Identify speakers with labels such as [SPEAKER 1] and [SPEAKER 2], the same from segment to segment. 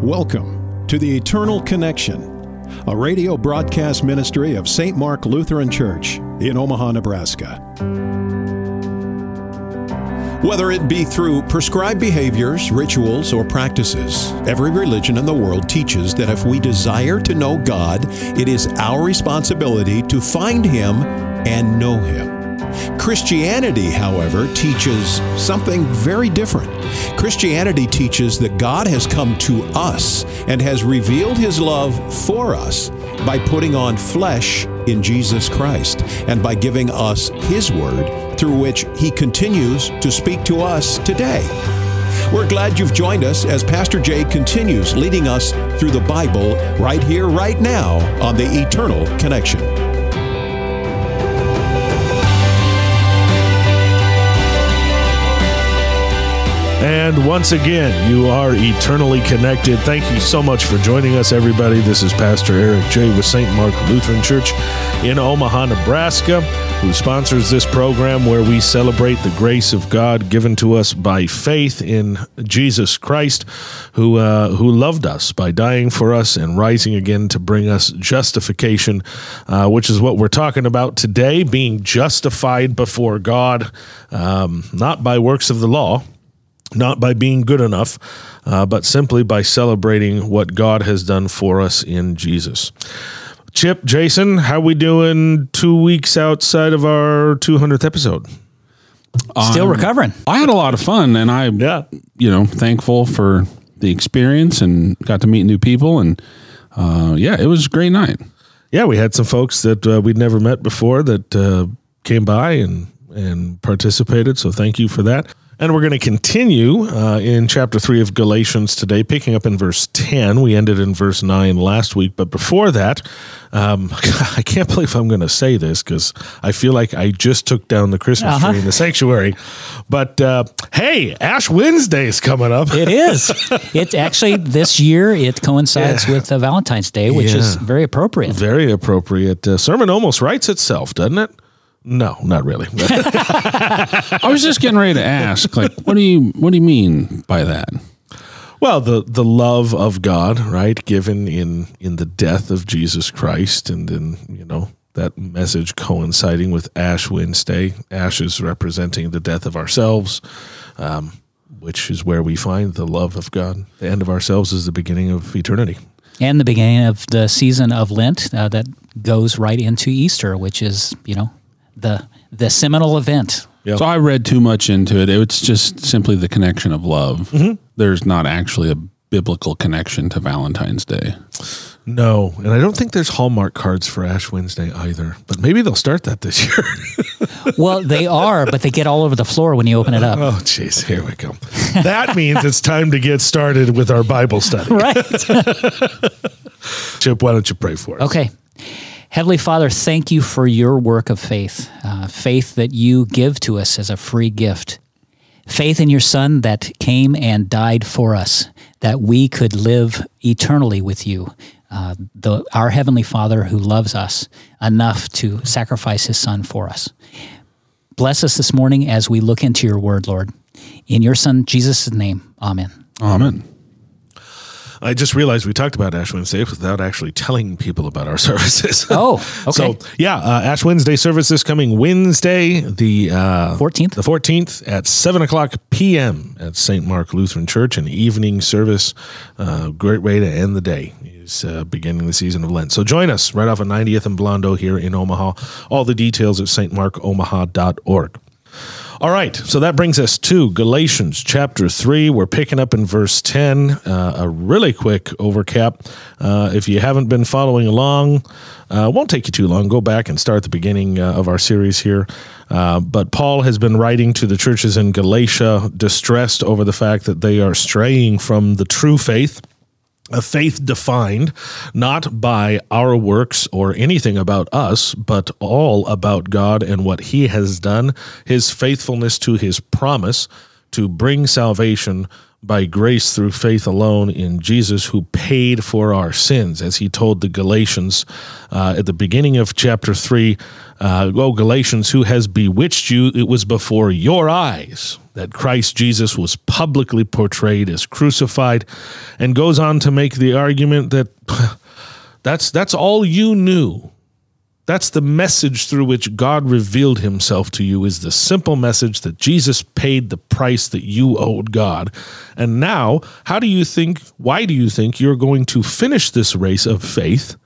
[SPEAKER 1] Welcome to the Eternal Connection, a radio broadcast ministry of St. Mark Lutheran Church in Omaha, Nebraska. Whether it be through prescribed behaviors, rituals, or practices, every religion in the world teaches that if we desire to know God, it is our responsibility to find Him and know Him. Christianity, however, teaches something very different. Christianity teaches that God has come to us and has revealed His love for us by putting on flesh in Jesus Christ and by giving us His Word through which He continues to speak to us today. We're glad you've joined us as Pastor Jay continues leading us through the Bible right here, right now on the Eternal Connection.
[SPEAKER 2] And once again, you are eternally connected. Thank you so much for joining us, everybody. This is Pastor Eric J. with St. Mark Lutheran Church in Omaha, Nebraska, who sponsors this program where we celebrate the grace of God given to us by faith in Jesus Christ, who uh, who loved us by dying for us and rising again to bring us justification, uh, which is what we're talking about today: being justified before God, um, not by works of the law not by being good enough, uh, but simply by celebrating what God has done for us in Jesus. Chip, Jason, how we doing two weeks outside of our 200th episode?
[SPEAKER 3] Still
[SPEAKER 4] Um,
[SPEAKER 3] recovering.
[SPEAKER 4] I had a lot of fun, and I,
[SPEAKER 2] Yeah.
[SPEAKER 4] you know, thankful for the experience and got to meet new people, and uh, yeah, it was a great night.
[SPEAKER 2] Yeah, we had some folks that uh, we'd never met before that uh, came by and, and participated. So thank you for that. And we're going to continue uh, in chapter 3 of Galatians today, picking up in verse 10. We ended in verse 9 last week. But before that, um, I can't believe I'm going to say this because I feel like I just took down the Christmas
[SPEAKER 3] Uh-huh.
[SPEAKER 2] tree in the sanctuary. But uh, hey, Ash Wednesday is coming up.
[SPEAKER 3] It is. It's actually this year. It coincides with uh, Valentine's Day, which is very appropriate.
[SPEAKER 2] Very appropriate. Uh, sermon almost writes itself, doesn't it? No, not really.
[SPEAKER 4] I was just getting ready to ask, like, what do you, what do you mean by that?
[SPEAKER 2] Well, the the love of God, right, given in in the death of Jesus Christ, and then you know that message coinciding with Ash Wednesday. Ash is representing the death of ourselves, um, which is where we find the love of God. The end of ourselves is the beginning of eternity.
[SPEAKER 3] And the beginning of the season of Lent uh, that goes right into Easter, which is, you know, the the seminal event.
[SPEAKER 2] Yep.
[SPEAKER 4] So I read too much into it. It's just simply the connection of love. Mm-hmm. There's not actually a biblical connection to Valentine's Day.
[SPEAKER 2] No, and I don't think there's Hallmark cards for Ash Wednesday either. But maybe they'll start that this year.
[SPEAKER 3] Well, they are, but they get all over the floor when you open it up.
[SPEAKER 2] oh, jeez, here we go. That means it's time to get started with our Bible study.
[SPEAKER 3] Right.
[SPEAKER 2] Chip, why don't you pray for us?
[SPEAKER 3] Okay. Heavenly Father, thank you for your work of faith, uh, faith that you give to us as a free gift. Faith in your Son that came and died for us, that we could live eternally with you. Uh, the, our Heavenly Father who loves us enough to sacrifice his Son for us. Bless us this morning as we look into your word, Lord. In your Son, Jesus' name, amen.
[SPEAKER 4] Amen.
[SPEAKER 2] I just realized we talked about Ash Wednesday without actually telling people about our services.
[SPEAKER 3] Oh, okay.
[SPEAKER 2] So yeah, uh, Ash Wednesday service this coming Wednesday, the uh,
[SPEAKER 3] 14th?
[SPEAKER 2] the fourteenth at seven o'clock p.m. at St. Mark Lutheran Church, an evening service. Uh, great way to end the day. Is uh, beginning the season of Lent. So join us right off of 90th and Blondo here in Omaha. All the details at stmarkomaha.org. All right, so that brings us to Galatians chapter 3. We're picking up in verse 10. Uh, a really quick overcap. Uh, if you haven't been following along, uh, won't take you too long. Go back and start the beginning uh, of our series here. Uh, but Paul has been writing to the churches in Galatia, distressed over the fact that they are straying from the true faith a faith defined not by our works or anything about us, but all about God and what He has done, His faithfulness to His promise to bring salvation by grace through faith alone in Jesus, who paid for our sins, as He told the Galatians uh, at the beginning of chapter 3. Uh, oh, Galatians, who has bewitched you? It was before your eyes that Christ Jesus was publicly portrayed as crucified, and goes on to make the argument that that's, that's all you knew. That's the message through which God revealed himself to you is the simple message that Jesus paid the price that you owed God. And now, how do you think, why do you think you're going to finish this race of faith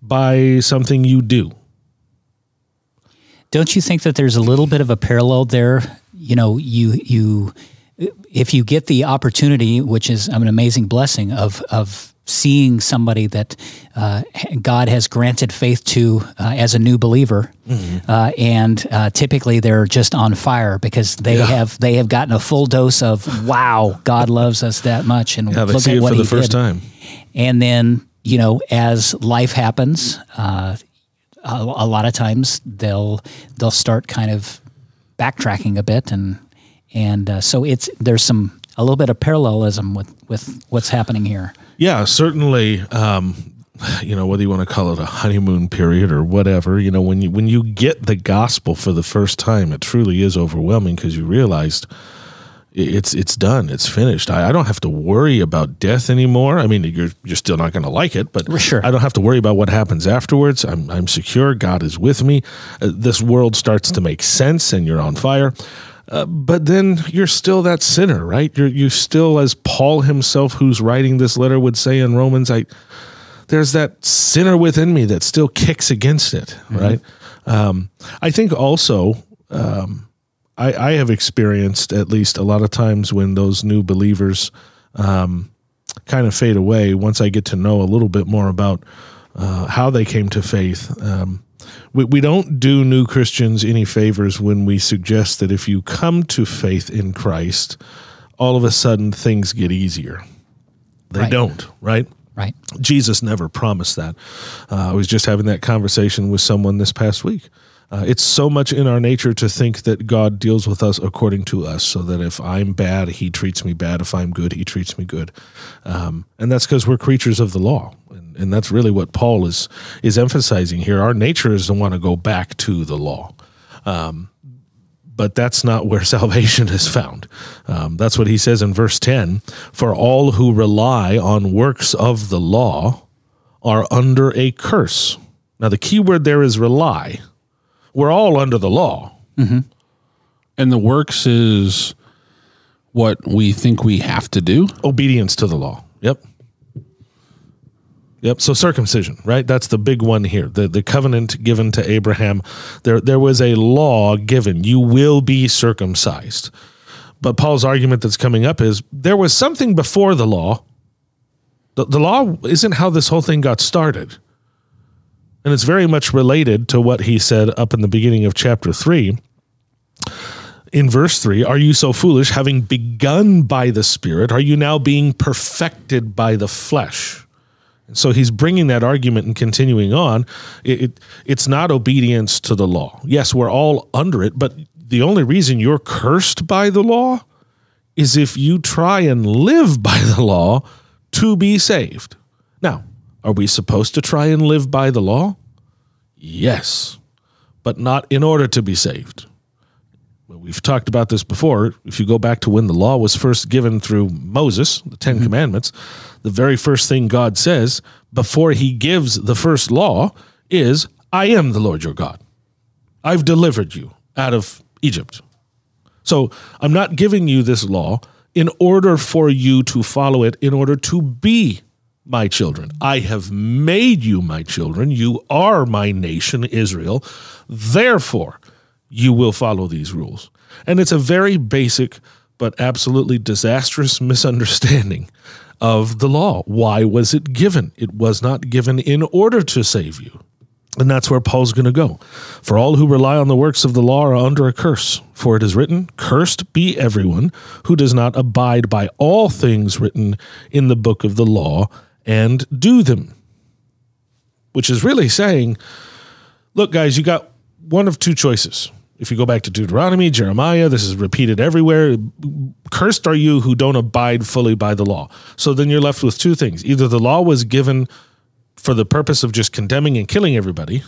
[SPEAKER 2] by something you do?
[SPEAKER 3] Don't you think that there's a little bit of a parallel there? You know, you you if you get the opportunity, which is an amazing blessing of of seeing somebody that uh, God has granted faith to uh, as a new believer, mm-hmm. uh, and uh, typically they're just on fire because they yeah. have they have gotten a full dose of wow, God loves us that much, and
[SPEAKER 2] yeah, look at what for the first did. time.
[SPEAKER 3] And then you know, as life happens, uh, a, a lot of times they'll they'll start kind of backtracking a bit, and and uh, so it's there's some a little bit of parallelism with with what's happening here.
[SPEAKER 2] Yeah, certainly. Um, you know whether you want to call it a honeymoon period or whatever you know when you when you get the gospel for the first time it truly is overwhelming because you realized it's it's done. It's finished. I, I, don't have to worry about death anymore. I mean, you're you're still not going to like it, but
[SPEAKER 3] sure.
[SPEAKER 2] I don't have to worry about what happens afterwards. I'm I'm secure. God is with me. Uh, this world starts to make sense, and you're on fire. Uh, but then you're still that sinner, right? You're you still, as Paul himself, who's writing this letter, would say in Romans, I there's that sinner within me that still kicks against it, mm-hmm. right? Um, I think also. Um, I, I have experienced at least a lot of times when those new believers um, kind of fade away once I get to know a little bit more about uh, how they came to faith. Um, we, we don't do new Christians any favors when we suggest that if you come to faith in Christ, all of a sudden things get easier. They right. don't, right?
[SPEAKER 3] Right.
[SPEAKER 2] Jesus never promised that. Uh, I was just having that conversation with someone this past week. Uh, it's so much in our nature to think that God deals with us according to us, so that if I'm bad, He treats me bad. If I'm good, He treats me good. Um, and that's because we're creatures of the law, and, and, that's really what Paul is is emphasizing here. Our nature is to want to go back to the law. Um, but that's not where salvation is found. Um, that's what he says in verse 10 For all who rely on works of the law are under a curse. Now, the key word there is rely we're all under the law.
[SPEAKER 4] Mm-hmm. And the works is what we think we have to do.
[SPEAKER 2] Obedience to the law. Yep. Yep. So circumcision, right? That's the big one here. The the covenant given to Abraham. There there was a law given. You will be circumcised. But Paul's argument that's coming up is there was something before the law. The, the law isn't how this whole thing got started. And it's very much related to what he said up in the beginning of chapter 3. In verse 3, are you so foolish, having begun by the Spirit, are you now being perfected by the flesh? So he's bringing that argument and continuing on. It, it, it's not obedience to the law. Yes, we're all under it, but the only reason you're cursed by the law is if you try and live by the law to be saved. Now, are we supposed to try and live by the law? Yes, but not in order to be saved. We've talked about this before. If you go back to when the law was first given through Moses, the 10 mm-hmm. Commandments, the very first thing God says before he gives the first law is, I am the Lord your God. I've delivered you out of Egypt. So I'm not giving you this law in order for you to follow it, in order to be my children. I have made you my children. You are my nation, Israel. Therefore, you will follow these rules. And it's a very basic but absolutely disastrous misunderstanding of the law. Why was it given? It was not given in order to save you. And that's where Paul's going to go. For all who rely on the works of the law are under a curse. For it is written, Cursed be everyone who does not abide by all things written in the book of the law and do them. Which is really saying, look, guys, you got one of two choices. If you go back to Deuteronomy, Jeremiah, this is repeated everywhere. Cursed are you who don't abide fully by the law. So then you're left with two things. Either the law was given for the purpose of just condemning and killing everybody,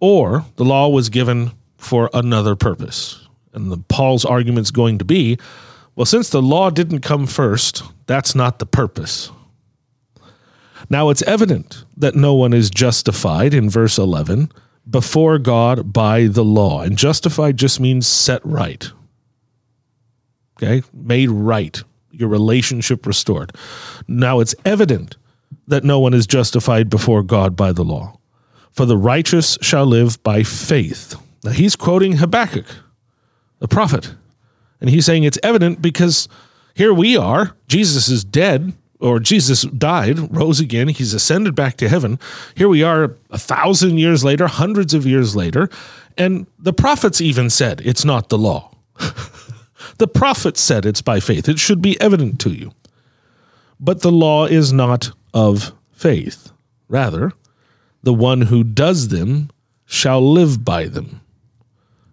[SPEAKER 2] or the law was given for another purpose. And the Paul's argument's going to be, well, since the law didn't come first, that's not the purpose. Now it's evident that no one is justified in verse 11 before God by the law. And justified just means set right. Okay? Made right. Your relationship restored. Now it's evident that no one is justified before God by the law. For the righteous shall live by faith. Now he's quoting Habakkuk, the prophet. And he's saying it's evident because here we are. Jesus is dead or Jesus died, rose again, he's ascended back to heaven. Here we are a thousand years later, hundreds of years later, and the prophets even said it's not the law. the prophets said it's by faith. It should be evident to you. But the law is not of faith. Rather, the one who does them shall live by them.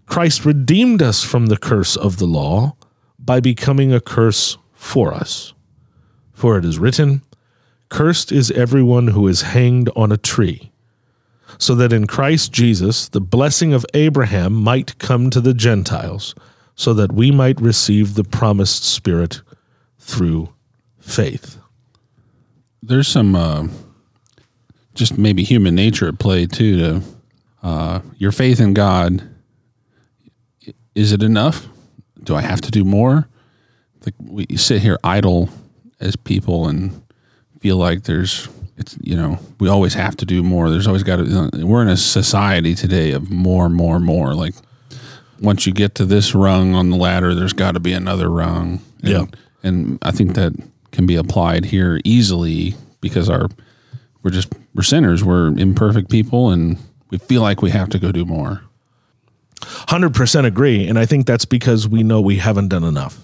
[SPEAKER 2] Christ redeemed us from the curse of the law by becoming a curse for us. For it is written, Cursed is everyone who is hanged on a tree, so that in Christ Jesus the blessing of Abraham might come to the Gentiles, so that we might receive the promised Spirit through faith.
[SPEAKER 4] There's some uh, just maybe human nature at play too. To uh, your faith in God, is it enough? Do I have to do more? Like we sit here idle as people and feel like there's it's you know we always have to do more there's always got to you know, we're in a society today of more more more like once you get to this rung on the ladder there's got to be another rung and,
[SPEAKER 2] Yeah.
[SPEAKER 4] and i think that can be applied here easily because our we're just we're sinners we're imperfect people and we feel like we have to go do more
[SPEAKER 2] 100% agree. And I think that's because we know we haven't done enough.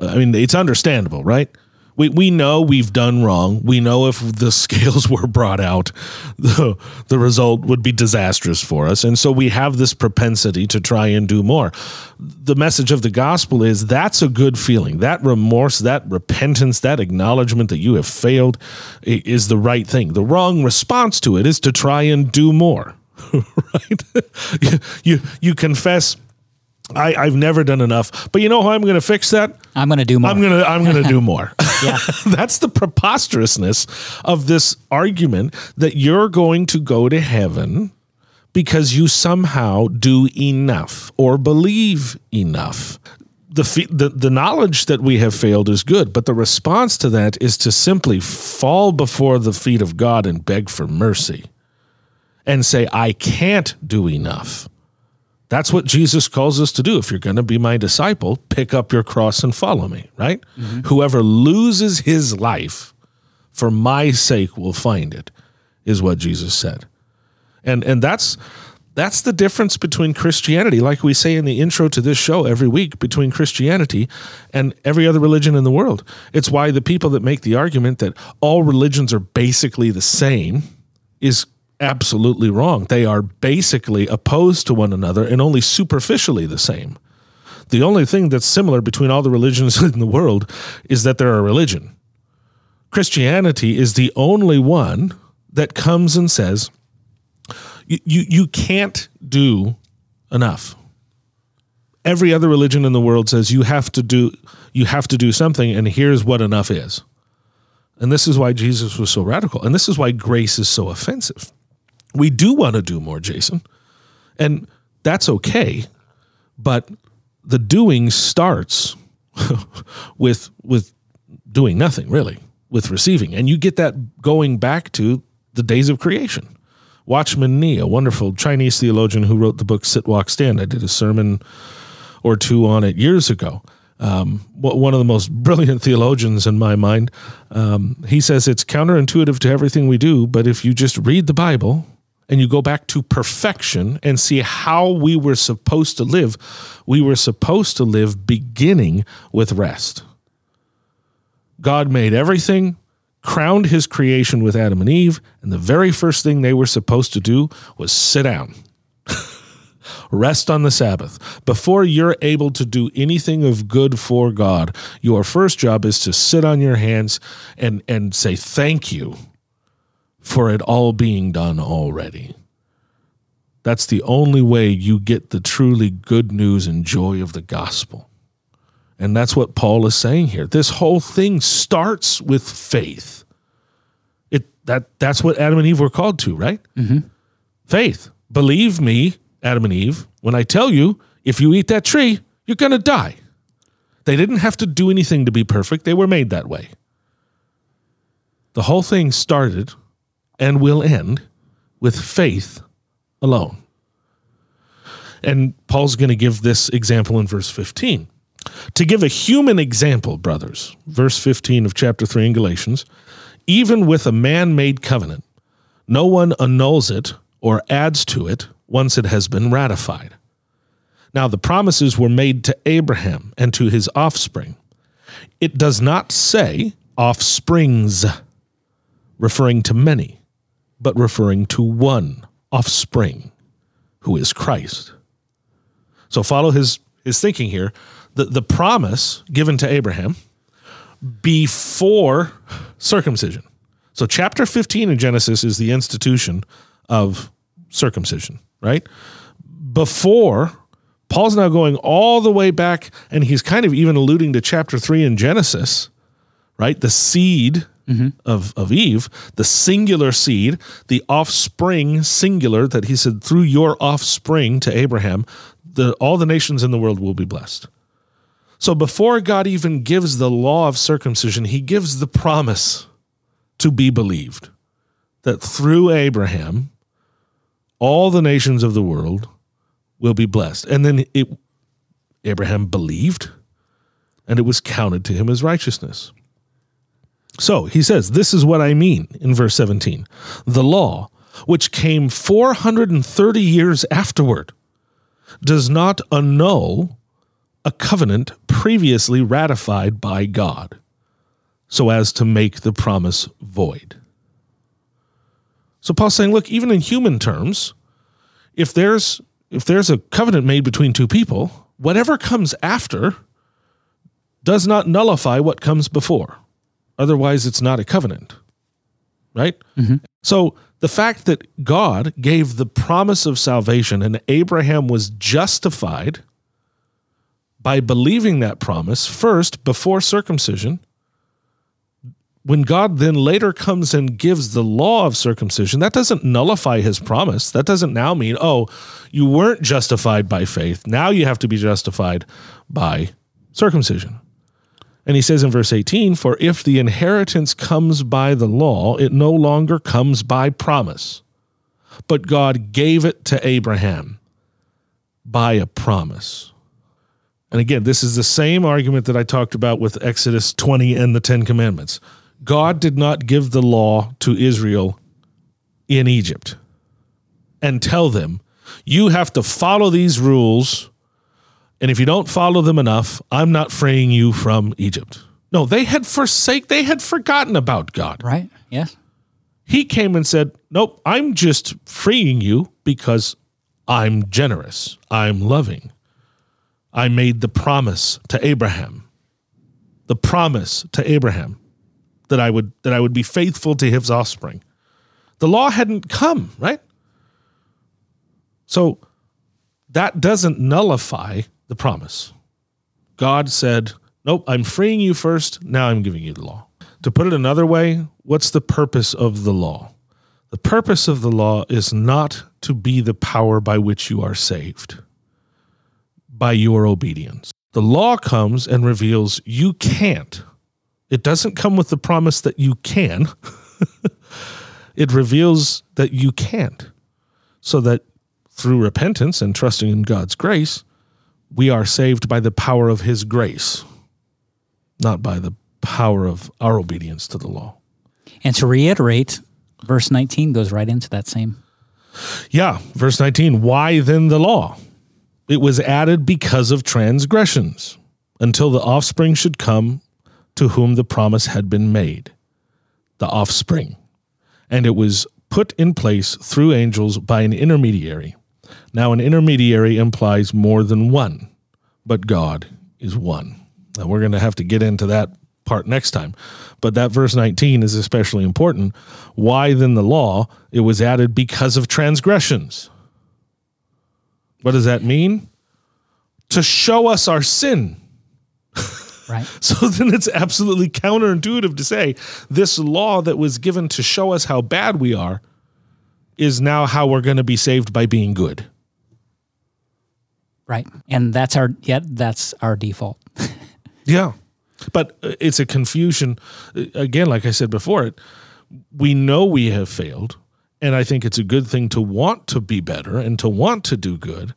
[SPEAKER 2] I mean, it's understandable, right? We, we know we've done wrong. We know if the scales were brought out, the, the result would be disastrous for us. And so we have this propensity to try and do more. The message of the gospel is that's a good feeling. That remorse, that repentance, that acknowledgement that you have failed is the right thing. The wrong response to it is to try and do more, right? you, you, you confess. I, I've never done enough, but you know how I'm going to fix that?
[SPEAKER 3] I'm going to do more.
[SPEAKER 2] I'm gonna I'm gonna do more.
[SPEAKER 3] Yeah.
[SPEAKER 2] That's the preposterousness of this argument that you're going to go to heaven because you somehow do enough or believe enough. The, the the knowledge that we have failed is good, but the response to that is to simply fall before the feet of God and beg for mercy and say, I can't do enough. That's what Jesus calls us to do. If you're going to be my disciple, pick up your cross and follow me, right? Mm-hmm. Whoever loses his life for my sake will find it, is what Jesus said. And and that's that's the difference between Christianity, like we say in the intro to this show every week, between Christianity and every other religion in the world. It's why the people that make the argument that all religions are basically the same is absolutely wrong. They are basically opposed to one another and only superficially the same. The only thing that's similar between all the religions in the world is that they're a religion. Christianity is the only one that comes and says, you, you, can't do enough. Every other religion in the world says you have to do you have to do something, and here's what enough is. And this is why Jesus was so radical. And this is why grace is so offensive. We do want to do more, Jason. And that's okay. But the doing starts with with doing nothing, really, with receiving. And you get that going back to the days of creation. Watchman Nee, a wonderful Chinese theologian who wrote the book Sit, Walk, Stand. I did a sermon or two on it years ago. Um, one of the most brilliant theologians in my mind. Um, he says it's counterintuitive to everything we do, but if you just read the Bible and you go back to perfection and see how we were supposed to live, we were supposed to live beginning with rest. God made everything, crowned his creation with Adam and Eve, and the very first thing they were supposed to do was sit down. Rest on the Sabbath. Before you're able to do anything of good for God, your first job is to sit on your hands and, and say thank you for it all being done already. That's the only way you get the truly good news and joy of the gospel. And that's what Paul is saying here. This whole thing starts with faith. It that that's what Adam and Eve were called to, right? Mm-hmm. Faith. Believe me, Adam and Eve, when I tell you if you eat that tree, you're going to die. They didn't have to do anything to be perfect. They were made that way. The whole thing started and will end with faith alone. And Paul's going to give this example in verse 15. To give a human example, brothers, verse 15 of chapter 3 in Galatians, even with a man made covenant, no one annuls it or adds to it once it has been ratified. Now, the promises were made to Abraham and to his offspring. It does not say offsprings, referring to many, but referring to one offspring, who is Christ. So follow his, his thinking here. The, the promise given to Abraham before circumcision. So, chapter 15 in Genesis is the institution of circumcision, right? Before, Paul's now going all the way back, and he's kind of even alluding to chapter 3 in Genesis, right? The seed mm-hmm. of, of Eve, the singular seed, the offspring singular that he said, through your offspring to Abraham, the, all the nations in the world will be blessed. So before God even gives the law of circumcision, he gives the promise to be believed that through Abraham, all the nations of the world will be blessed. And then it, Abraham believed, and it was counted to him as righteousness. So he says, This is what I mean in verse 17. The law, which came 430 years afterward, does not annul a covenant previously ratified by God so as to make the promise void. So Paul's saying, look, even in human terms, if there's if there's a covenant made between two people, whatever comes after does not nullify what comes before. Otherwise, it's not a covenant. Right? Mm-hmm. So the fact that God gave the promise of salvation and Abraham was justified by believing that promise first before circumcision, when God then later comes and gives the law of circumcision, that doesn't nullify his promise. That doesn't now mean, oh, you weren't justified by faith. Now you have to be justified by circumcision. And he says in verse 18, For if the inheritance comes by the law, it no longer comes by promise. But God gave it to Abraham by a promise. And again, this is the same argument that I talked about with Exodus 20 and the Ten Commandments. God did not give the law to Israel in Egypt and tell them, you have to follow these rules and if you don't follow them enough, I'm not freeing you from Egypt. No, they had forsake, they had forgotten about God.
[SPEAKER 3] Right. Yes.
[SPEAKER 2] He came and said, Nope, I'm just freeing you because I'm generous. I'm loving. I made the promise to Abraham. The promise to Abraham that I would that I would be faithful to his offspring. The law hadn't come, right? So that doesn't nullify the promise. God said, Nope, I'm freeing you first. Now I'm giving you the law. To put it another way, what's the purpose of the law? The purpose of the law is not to be the power by which you are saved, by your obedience. The law comes and reveals you can't. It doesn't come with the promise that you can, it reveals that you can't, so that through repentance and trusting in God's grace, we are saved by the power of his grace, not by the power of our obedience to the law.
[SPEAKER 3] And to reiterate, verse 19 goes right into that same.
[SPEAKER 2] Yeah, verse 19. Why then the law? It was added because of transgressions, until the offspring should come to whom the promise had been made, the offspring. And it was put in place through angels by an intermediary now, an intermediary implies more than one, but God is one. Now, we're going to have to get into that part next time. But that verse 19 is especially important. Why then the law? It was added because of transgressions. What does that mean? To show us our sin.
[SPEAKER 3] Right.
[SPEAKER 2] So then it's absolutely counterintuitive to say this law that was given to show us how bad we are is now how we're going to be saved by being good.
[SPEAKER 3] Right. And that's our yet that's our default.
[SPEAKER 2] Yeah. But uh, it's a confusion. Uh, Again, like I said before, it we know we have failed, and I think it's a good thing to want to be better and to want to do good.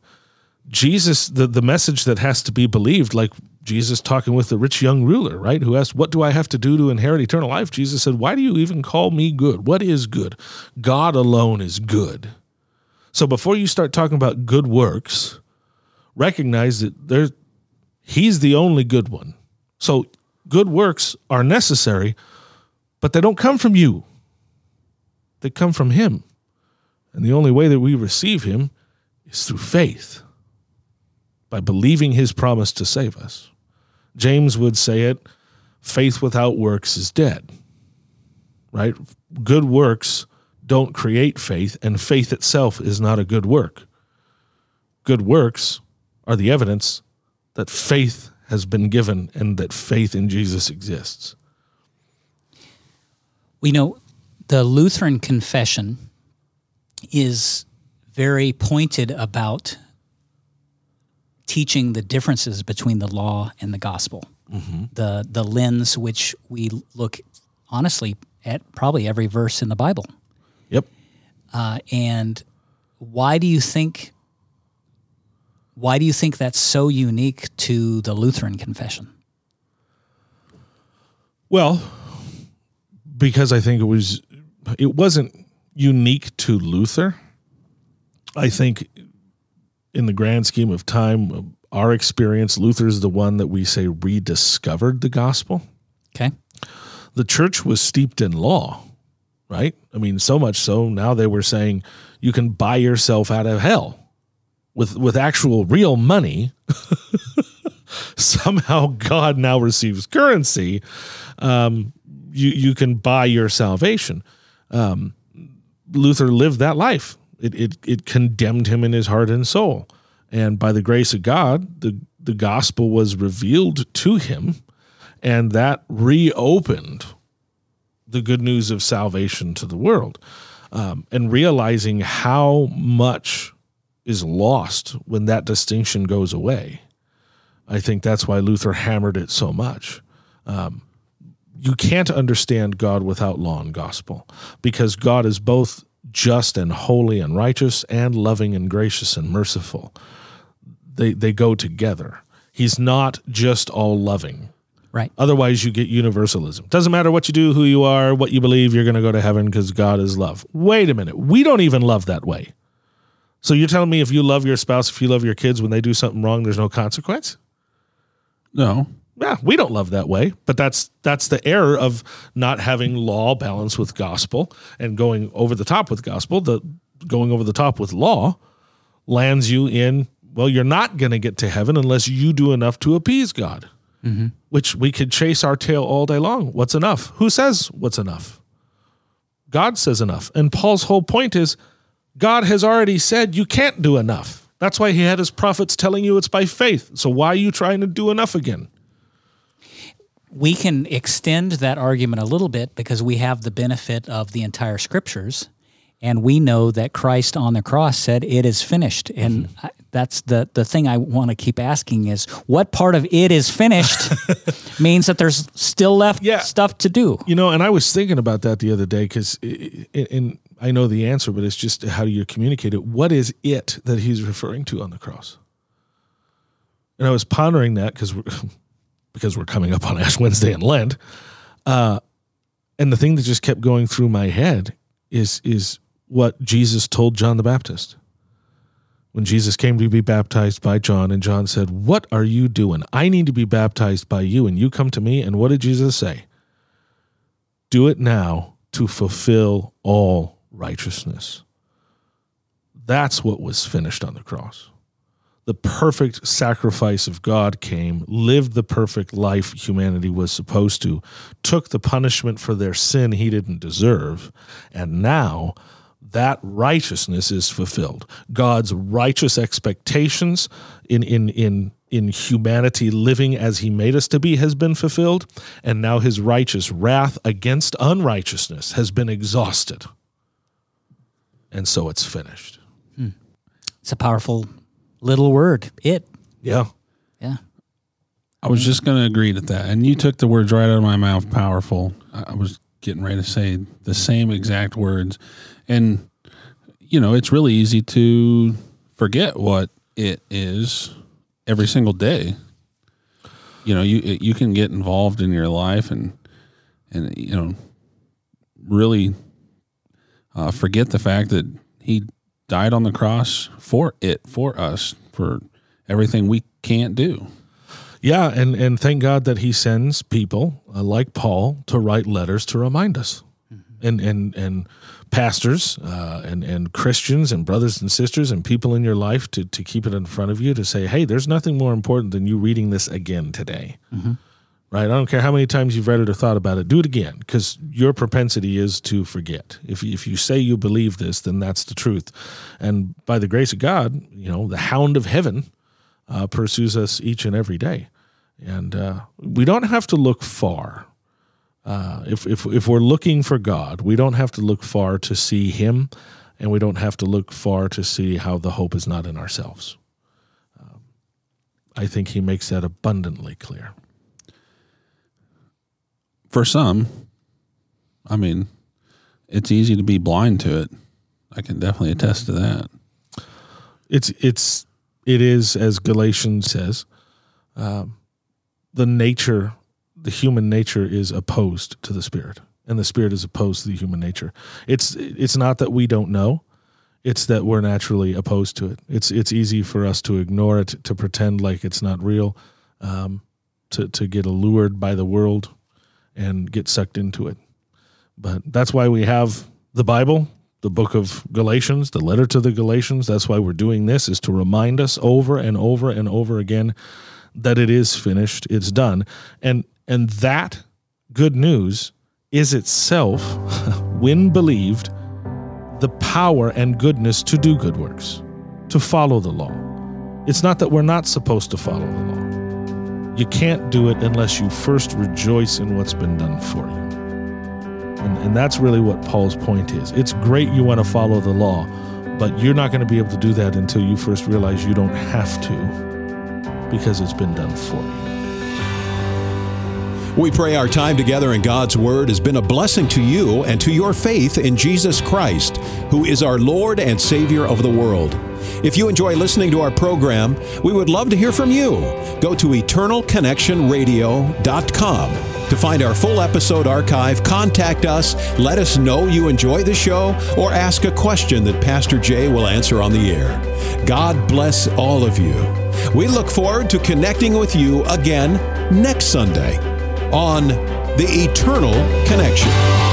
[SPEAKER 2] Jesus, the, the message that has to be believed, like Jesus talking with the rich young ruler, right? Who asked, What do I have to do to inherit eternal life? Jesus said, Why do you even call me good? What is good? God alone is good. So before you start talking about good works, recognize that there's He's the only good one. So good works are necessary, but they don't come from you. They come from him. And the only way that we receive him is through faith, by believing his promise to save us. James would say it faith without works is dead. Right? Good works don't create faith, and faith itself is not a good work. Good works are the evidence that faith has been given and that faith in Jesus exists.
[SPEAKER 3] We know the Lutheran confession is very pointed about teaching the differences between the law and the gospel. The the lens which we look honestly at probably every verse in the Bible.
[SPEAKER 2] Yep.
[SPEAKER 3] Uh, and why do you think why do you think that's so unique to the Lutheran confession?
[SPEAKER 2] Well, because I think it was it wasn't unique to Luther. I think in the grand scheme of time, our experience, Luther's the one that we say rediscovered the gospel.
[SPEAKER 3] Okay.
[SPEAKER 2] The church was steeped in law, right? I mean, so much so now they were saying you can buy yourself out of hell with with actual real money. Somehow God now receives currency. Um, you you can buy your salvation. Um, Luther lived that life. It, it it condemned him in his heart and soul, and by the grace of God, the the gospel was revealed to him, and that reopened the good news of salvation to the world, um, and realizing how much is lost when that distinction goes away. I think that's why Luther hammered it so much. Um, you can't understand God without law and gospel because God is both just and holy and righteous and loving and gracious and merciful. They, they go together. He's not just all loving.
[SPEAKER 3] Right.
[SPEAKER 2] Otherwise, you get universalism. Doesn't matter what you do, who you are, what you believe, you're going to go to heaven because God is love. Wait a minute. We don't even love that way. So you're telling me if you love your spouse, if you love your kids, when they do something wrong, there's no consequence?
[SPEAKER 4] No.
[SPEAKER 2] Yeah, we don't love that way, but that's that's the error of not having law balanced with gospel and going over the top with gospel. The going over the top with law lands you in well, you're not going to get to heaven unless you do enough to appease God. Mm-hmm. Which we could chase our tail all day long. What's enough? Who says what's enough? God says enough. And Paul's whole point is God has already said you can't do enough. That's why he had his prophets telling you it's by faith. So why are you trying to do enough again?
[SPEAKER 3] We can extend that argument a little bit because we have the benefit of the entire scriptures and we know that Christ on the cross said it is finished and mm-hmm. I, that's the the thing I want to keep asking is what part of it is finished means that there's still left
[SPEAKER 2] Yeah.
[SPEAKER 3] stuff to do
[SPEAKER 2] You know, and I was thinking about that the other day because, and I know the answer, but it's just how do you communicate it? What is it that he's referring to on the cross? And I was pondering that because we're because we're coming up on Ash Wednesday and Lent, uh, and the thing that just kept going through my head is is what Jesus told John the Baptist when Jesus came to be baptized by John, and John said, "What are you doing? I need to be baptized by you, and you come to me." And what did Jesus say? do it now to fulfill all righteousness. That's what was finished on the cross. The perfect sacrifice of God came, lived the perfect life humanity was supposed to, took the punishment for their sin he didn't deserve, and now that righteousness is fulfilled. God's righteous expectations in in in in humanity living as he made us to be has been fulfilled, and now his righteous wrath against unrighteousness has been exhausted. And so it's finished. Hmm.
[SPEAKER 3] It's a powerful little word. It.
[SPEAKER 2] Yeah.
[SPEAKER 3] Yeah.
[SPEAKER 4] I was just going to agree to that, and you took the words right out of my mouth. Powerful. I I was getting ready to say the same exact words, and you know it's really easy to forget what it is every single day. You know, you you can get involved in your life and and you know really uh, forget the fact that he died on the cross for it for us for everything we can't do.
[SPEAKER 2] Yeah, and and thank God that He sends people uh, like Paul to write letters to remind us, and and and pastors uh, and and Christians and brothers and sisters and people in your life to to keep it in front of you to say, hey, there's nothing more important than you reading this again today. Right? I don't care how many times you've read it or thought about it. Do it again because your propensity is to forget. If if you say you believe this, then that's the truth. And by the grace of God, you know the Hound of Heaven uh, pursues us each and every day. And uh, we don't have to look far. Uh, if, if, if we're looking for God, we don't have to look far to see Him, and we don't have to look far to see how the hope is not in ourselves. Um, I think He makes that abundantly clear.
[SPEAKER 4] For some, I mean, it's easy to be blind to it. I can definitely attest to that.
[SPEAKER 2] It's it's it is as Galatians says, um, the nature, the human nature is opposed to the spirit, and the spirit is opposed to the human nature. It's it's not that we don't know, it's that we're naturally opposed to it. It's it's easy for us to ignore it, to pretend like it's not real, um, to to get allured by the world, and get sucked into it. But that's why we have the Bible, the book of Galatians, the letter to the Galatians. That's why we're doing this is to remind us over and over and over again that it is finished, it's done. And and that good news is itself when believed the power and goodness to do good works, to follow the law. It's not that we're not supposed to follow the law. You can't do it unless you first rejoice in what's been done for you. And, and that's really what Paul's point is. It's great you want to follow the law, but you're not going to be able to do that until you first realize you don't have to because it's been done for you.
[SPEAKER 1] We pray our time together in God's Word has been a blessing to you and to your faith in Jesus Christ, who is our Lord and Savior of the world. If you enjoy listening to our program, we would love to hear from you. Go to eternalconnectionradio.com to find our full episode archive. Contact us, let us know you enjoy the show, or ask a question that Pastor Jay will answer on the air. God bless all of you. We look forward to connecting with you again next Sunday on The Eternal Connection.